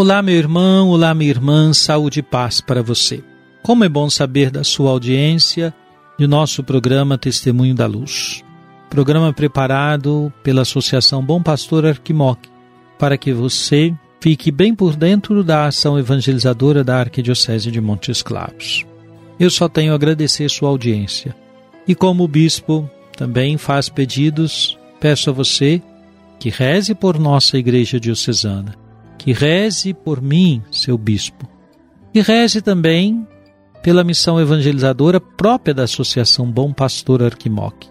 Olá, meu irmão, olá, minha irmã, saúde e paz para você. Como é bom saber da sua audiência de nosso programa Testemunho da Luz. Programa preparado pela Associação Bom Pastor Arquimoc, para que você fique bem por dentro da ação evangelizadora da Arquidiocese de Montes Claros. Eu só tenho a agradecer sua audiência. E como o bispo também faz pedidos, peço a você que reze por nossa Igreja Diocesana que reze por mim, seu bispo, e reze também pela missão evangelizadora própria da Associação Bom Pastor Arquimoc.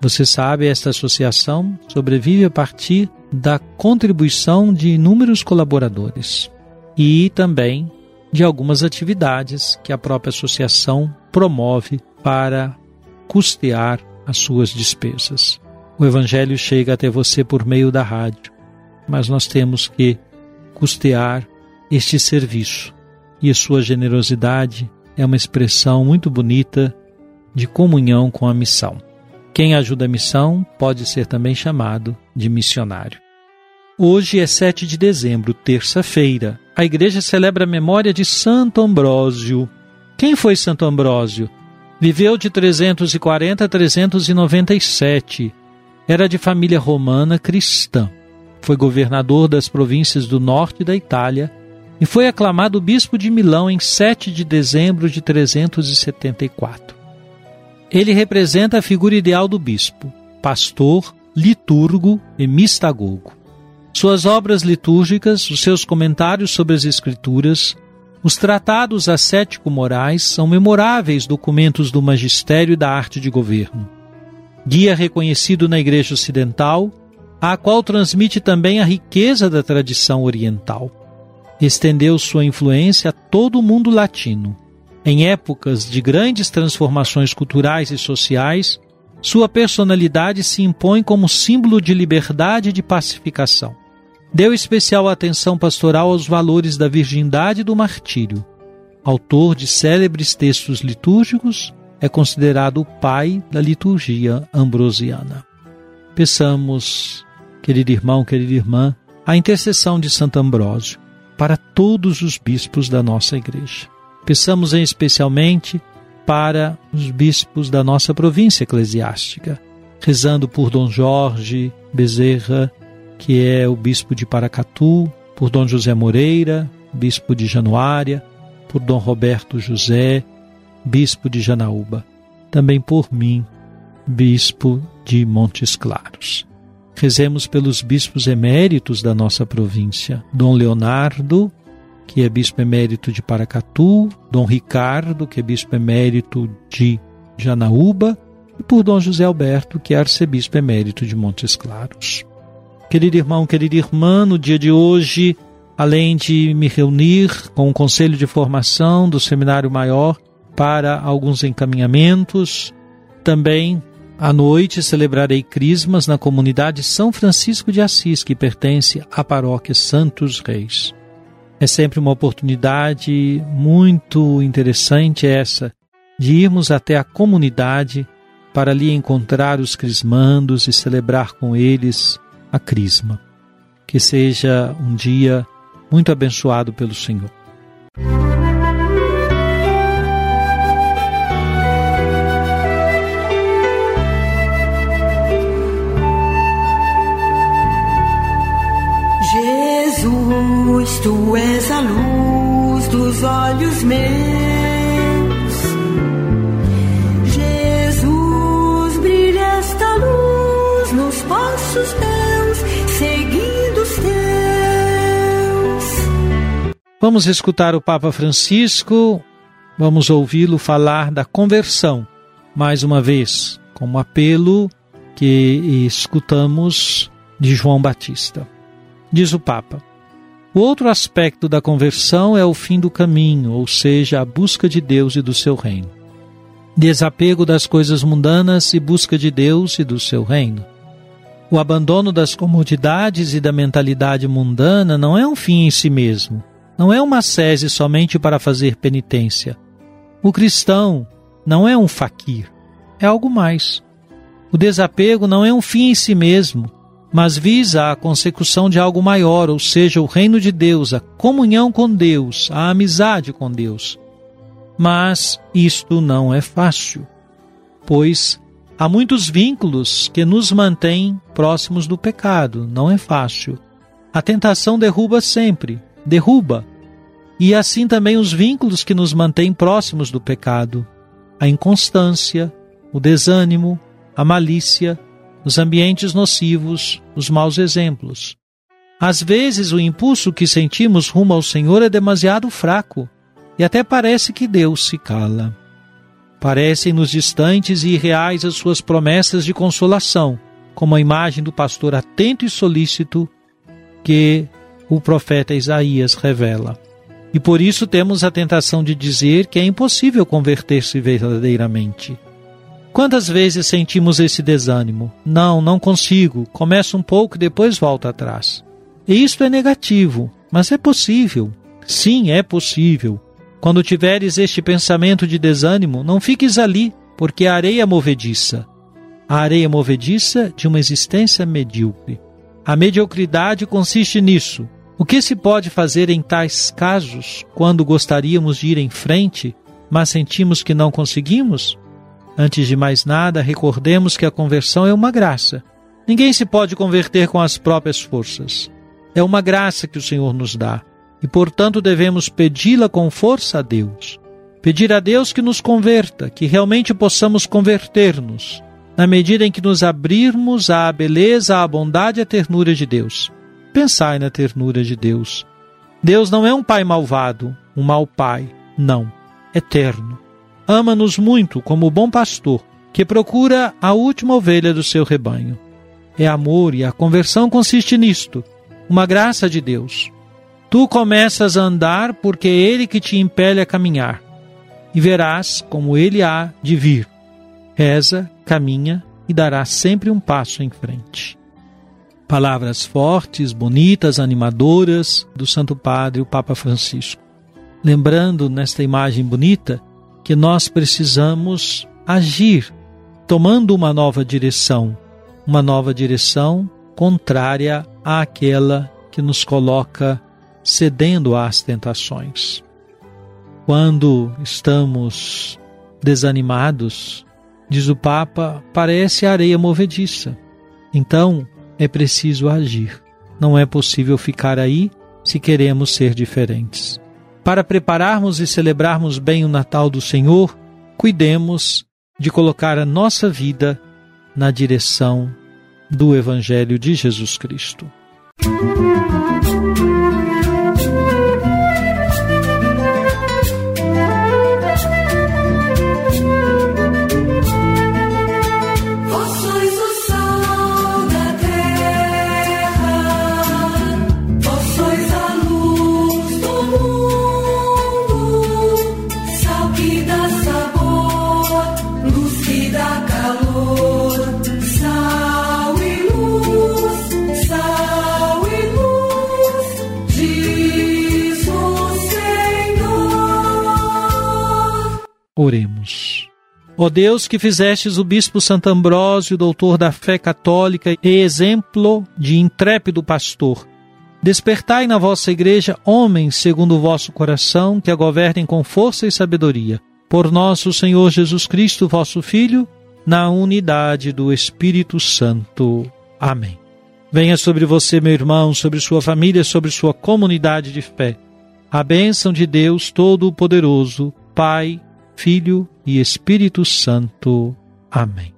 Você sabe, esta associação sobrevive a partir da contribuição de inúmeros colaboradores e também de algumas atividades que a própria associação promove para custear as suas despesas. O Evangelho chega até você por meio da rádio, mas nós temos que custear este serviço. E sua generosidade é uma expressão muito bonita de comunhão com a missão. Quem ajuda a missão pode ser também chamado de missionário. Hoje é 7 de dezembro, terça-feira. A igreja celebra a memória de Santo Ambrósio. Quem foi Santo Ambrósio? Viveu de 340 a 397. Era de família romana cristã foi governador das províncias do norte da Itália e foi aclamado bispo de Milão em 7 de dezembro de 374. Ele representa a figura ideal do bispo, pastor, liturgo e mistagogo. Suas obras litúrgicas, os seus comentários sobre as Escrituras, os tratados ascético-morais são memoráveis documentos do magistério e da arte de governo. Guia reconhecido na Igreja Ocidental, a qual transmite também a riqueza da tradição oriental. Estendeu sua influência a todo o mundo latino. Em épocas de grandes transformações culturais e sociais, sua personalidade se impõe como símbolo de liberdade e de pacificação. Deu especial atenção pastoral aos valores da virgindade e do martírio. Autor de célebres textos litúrgicos, é considerado o pai da liturgia ambrosiana. Peçamos querido irmão, querida irmã, a intercessão de Santo Ambrósio para todos os bispos da nossa igreja. Peçamos em especialmente para os bispos da nossa província eclesiástica, rezando por Dom Jorge Bezerra, que é o bispo de Paracatu, por Dom José Moreira, bispo de Januária, por Dom Roberto José, bispo de Janaúba, também por mim, bispo de Montes Claros. Rezemos pelos bispos eméritos da nossa província. Dom Leonardo, que é bispo emérito de Paracatu, Dom Ricardo, que é bispo emérito de Janaúba, e por Dom José Alberto, que é arcebispo emérito de Montes Claros. Querido irmão, querida irmã, no dia de hoje, além de me reunir com o Conselho de Formação do Seminário Maior para alguns encaminhamentos, também à noite celebrarei crismas na comunidade São Francisco de Assis, que pertence à paróquia Santos Reis. É sempre uma oportunidade muito interessante essa de irmos até a comunidade para ali encontrar os crismandos e celebrar com eles a crisma. Que seja um dia muito abençoado pelo Senhor. Olhos meus. Jesus, brilha esta luz nos passos teus, seguindo os teus. Vamos escutar o Papa Francisco, vamos ouvi-lo falar da conversão, mais uma vez, como apelo que escutamos de João Batista. Diz o Papa: O outro aspecto da conversão é o fim do caminho, ou seja, a busca de Deus e do seu reino. Desapego das coisas mundanas e busca de Deus e do seu reino. O abandono das comodidades e da mentalidade mundana não é um fim em si mesmo, não é uma sese somente para fazer penitência. O cristão não é um faquir, é algo mais. O desapego não é um fim em si mesmo, mas visa a consecução de algo maior, ou seja, o reino de Deus, a comunhão com Deus, a amizade com Deus. Mas isto não é fácil, pois há muitos vínculos que nos mantêm próximos do pecado, não é fácil. A tentação derruba sempre, derruba. E assim também os vínculos que nos mantêm próximos do pecado, a inconstância, o desânimo, a malícia, os ambientes nocivos, os maus exemplos. Às vezes, o impulso que sentimos rumo ao Senhor é demasiado fraco e até parece que Deus se cala. Parecem-nos distantes e irreais as suas promessas de consolação, como a imagem do pastor atento e solícito que o profeta Isaías revela. E por isso temos a tentação de dizer que é impossível converter-se verdadeiramente. Quantas vezes sentimos esse desânimo? Não, não consigo. Começo um pouco e depois volto atrás. E isto é negativo, mas é possível. Sim, é possível. Quando tiveres este pensamento de desânimo, não fiques ali, porque a areia movediça. A areia movediça de uma existência medíocre. A mediocridade consiste nisso. O que se pode fazer em tais casos, quando gostaríamos de ir em frente, mas sentimos que não conseguimos? Antes de mais nada, recordemos que a conversão é uma graça. Ninguém se pode converter com as próprias forças. É uma graça que o Senhor nos dá e, portanto, devemos pedi-la com força a Deus. Pedir a Deus que nos converta, que realmente possamos converter-nos, na medida em que nos abrirmos à beleza, à bondade e à ternura de Deus. Pensai na ternura de Deus. Deus não é um pai malvado, um mau pai, não, eterno ama-nos muito como o bom pastor, que procura a última ovelha do seu rebanho. É amor e a conversão consiste nisto, uma graça de Deus. Tu começas a andar porque é Ele que te impele a caminhar, e verás como Ele há de vir. Reza, caminha e dará sempre um passo em frente. Palavras fortes, bonitas, animadoras do Santo Padre, o Papa Francisco. Lembrando nesta imagem bonita que nós precisamos agir, tomando uma nova direção, uma nova direção contrária àquela que nos coloca cedendo às tentações. Quando estamos desanimados, diz o Papa, parece areia movediça. Então é preciso agir. Não é possível ficar aí se queremos ser diferentes. Para prepararmos e celebrarmos bem o Natal do Senhor, cuidemos de colocar a nossa vida na direção do Evangelho de Jesus Cristo. Música Oremos. Ó Deus que fizestes o bispo Santo Ambrósio, doutor da fé católica e exemplo de intrépido pastor, despertai na vossa igreja homens segundo o vosso coração, que a governem com força e sabedoria. Por nosso Senhor Jesus Cristo, vosso Filho, na unidade do Espírito Santo. Amém. Venha sobre você, meu irmão, sobre sua família, sobre sua comunidade de fé A bênção de Deus Todo-Poderoso, Pai, Filho e Espírito Santo. Amém.